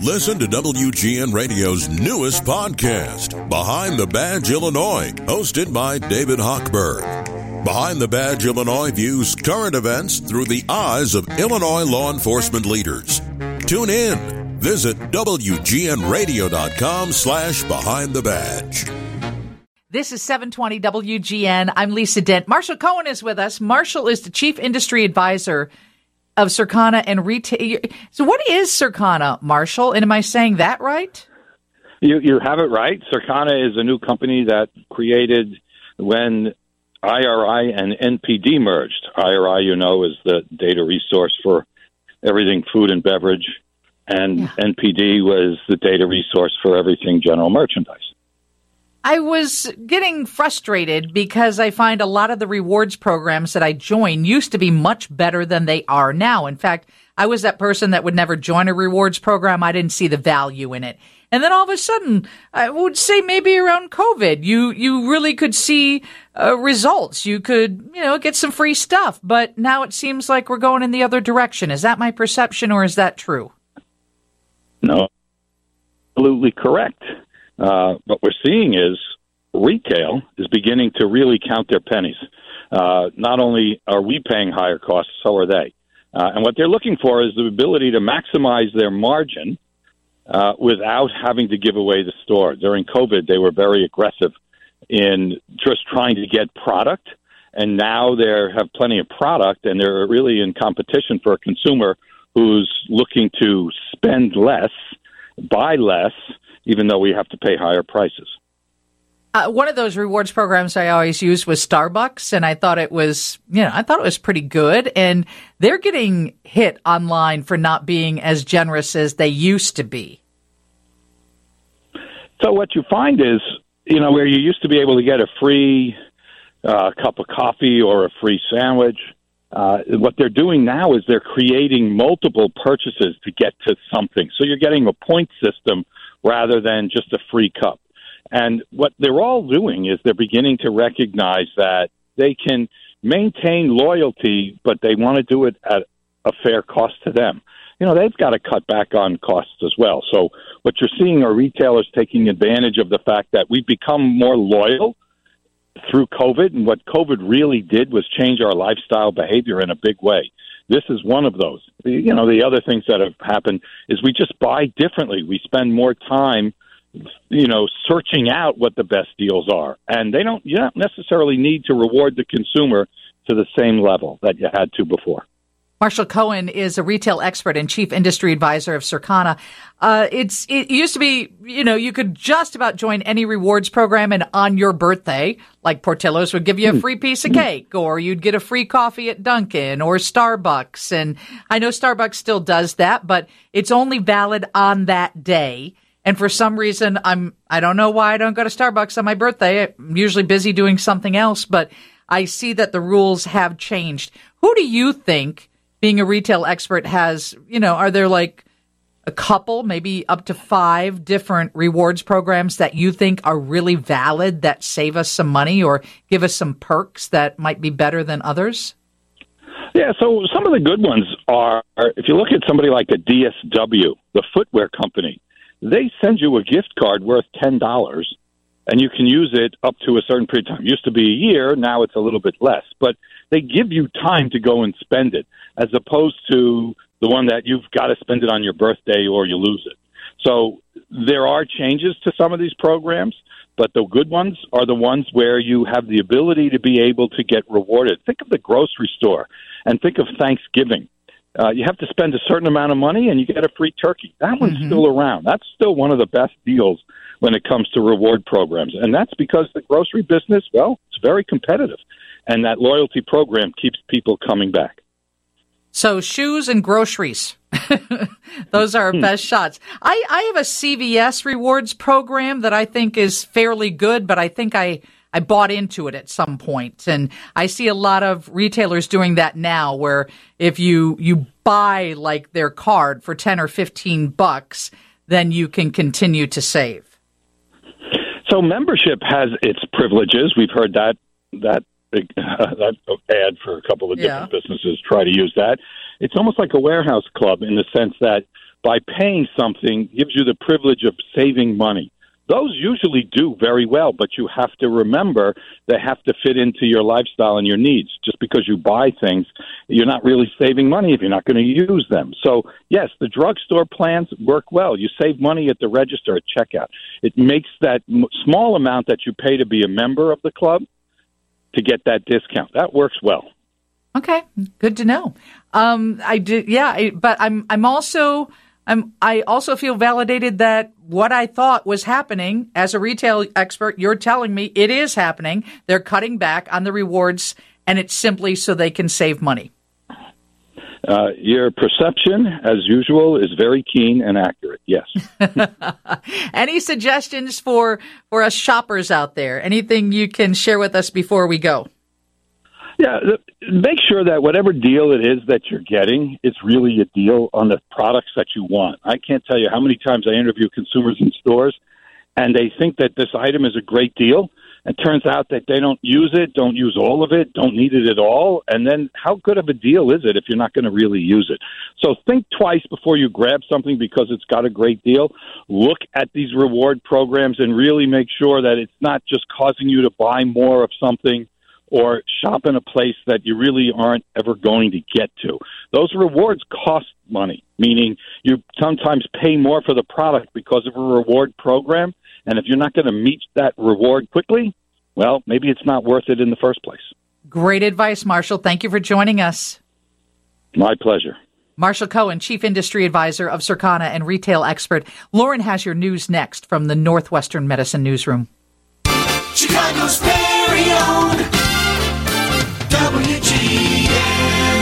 Listen to WGN Radio's newest podcast, Behind the Badge Illinois, hosted by David Hochberg. Behind the Badge Illinois views current events through the eyes of Illinois law enforcement leaders. Tune in. Visit WGNRadio.com slash Behind the Badge. This is 720 WGN. I'm Lisa Dent. Marshal Cohen is with us. Marshal is the Chief Industry Advisor of Circana and Retail. So, what is Circana, Marshal? And am I saying that right? You you have it right. Circana is a new company that created when IRI and NPD merged. IRI, you know, is the data resource for everything food and beverage, and yeah. NPD was the data resource for everything general merchandise. I was getting frustrated because I find a lot of the rewards programs that I join used to be much better than they are now. In fact, I was that person that would never join a rewards program. I didn't see the value in it. And then all of a sudden, I would say maybe around COVID, you, you really could see uh, results. You could, you know, get some free stuff. But now it seems like we're going in the other direction. Is that my perception or is that true? No, absolutely correct. Uh, what we're seeing is retail is beginning to really count their pennies. Uh, not only are we paying higher costs, so are they. Uh, and what they're looking for is the ability to maximize their margin uh, without having to give away the store. During COVID, they were very aggressive in just trying to get product, and now they have plenty of product, and they're really in competition for a consumer who's looking to spend less, buy less, even though we have to pay higher prices. Uh, one of those rewards programs I always used was Starbucks, and I thought it was, you know, I thought it was pretty good. And they're getting hit online for not being as generous as they used to be. So what you find is, you know, where you used to be able to get a free uh, cup of coffee or a free sandwich, uh, what they're doing now is they're creating multiple purchases to get to something. So you're getting a point system rather than just a free cup. And what they're all doing is they're beginning to recognize that they can maintain loyalty, but they want to do it at a fair cost to them. You know, they've got to cut back on costs as well. So what you're seeing are retailers taking advantage of the fact that we've become more loyal through COVID. And what COVID really did was change our lifestyle behavior in a big way. This is one of those. You know, the other things that have happened is we just buy differently. We spend more time, you know, searching out what the best deals are, and they don't. You don't necessarily need to reward the consumer to the same level that you had to before. Marshal Cohen is a retail expert and chief industry advisor of Circana. Uh, it's it used to be, you know, you could just about join any rewards program, and on your birthday, like Portillo's would give you a free piece of cake, or you'd get a free coffee at Dunkin' or Starbucks. And I know Starbucks still does that, but it's only valid on that day. And for some reason, I'm I don't know why I don't go to Starbucks on my birthday. I'm usually busy doing something else, but I see that the rules have changed. Who do you think? Being a retail expert has, you know, are there like a couple, maybe up to five different rewards programs that you think are really valid that save us some money or give us some perks that might be better than others? Yeah, so some of the good ones are if you look at somebody like a DSW, the footwear company, they send you a gift card worth $10 and you can use it up to a certain period of time. It used to be a year, now it's a little bit less, but they give you time to go and spend it as opposed to the one that you've got to spend it on your birthday or you lose it. So there are changes to some of these programs, but the good ones are the ones where you have the ability to be able to get rewarded. Think of the grocery store and think of Thanksgiving. Uh, you have to spend a certain amount of money and you get a free turkey. That one's mm-hmm. still around. That's still one of the best deals when it comes to reward programs. And that's because the grocery business, well, it's very competitive. And that loyalty program keeps people coming back. So shoes and groceries. Those are our hmm. best shots. I, I have a CVS rewards program that I think is fairly good, but I think I, I bought into it at some point. And I see a lot of retailers doing that now where if you, you buy like their card for 10 or 15 bucks, then you can continue to save. So membership has its privileges. We've heard that that that ad for a couple of different yeah. businesses try to use that. It's almost like a warehouse club in the sense that by paying something gives you the privilege of saving money. Those usually do very well, but you have to remember they have to fit into your lifestyle and your needs. Just because you buy things, you're not really saving money if you're not going to use them. So, yes, the drugstore plans work well. You save money at the register at checkout. It makes that small amount that you pay to be a member of the club to get that discount. That works well. Okay, good to know. Um, I did, yeah, I, but I'm I'm also I'm I also feel validated that what I thought was happening as a retail expert, you're telling me it is happening. They're cutting back on the rewards, and it's simply so they can save money. Uh, your perception, as usual, is very keen and accurate. Yes. Any suggestions for for us shoppers out there? Anything you can share with us before we go? Yeah, make sure that whatever deal it is that you're getting, it's really a deal on the products that you want. I can't tell you how many times I interview consumers in stores, and they think that this item is a great deal. It turns out that they don't use it, don't use all of it, don't need it at all. And then how good of a deal is it if you're not going to really use it? So think twice before you grab something because it's got a great deal. Look at these reward programs and really make sure that it's not just causing you to buy more of something or shop in a place that you really aren't ever going to get to. Those rewards cost money, meaning you sometimes pay more for the product because of a reward program. And if you're not going to meet that reward quickly, well, maybe it's not worth it in the first place. Great advice, Marshal. Thank you for joining us. My pleasure. Marshal Cohen, Chief Industry Advisor of Circana and retail expert. Lauren has your news next from the Northwestern Medicine Newsroom. Chicago's very own WGN.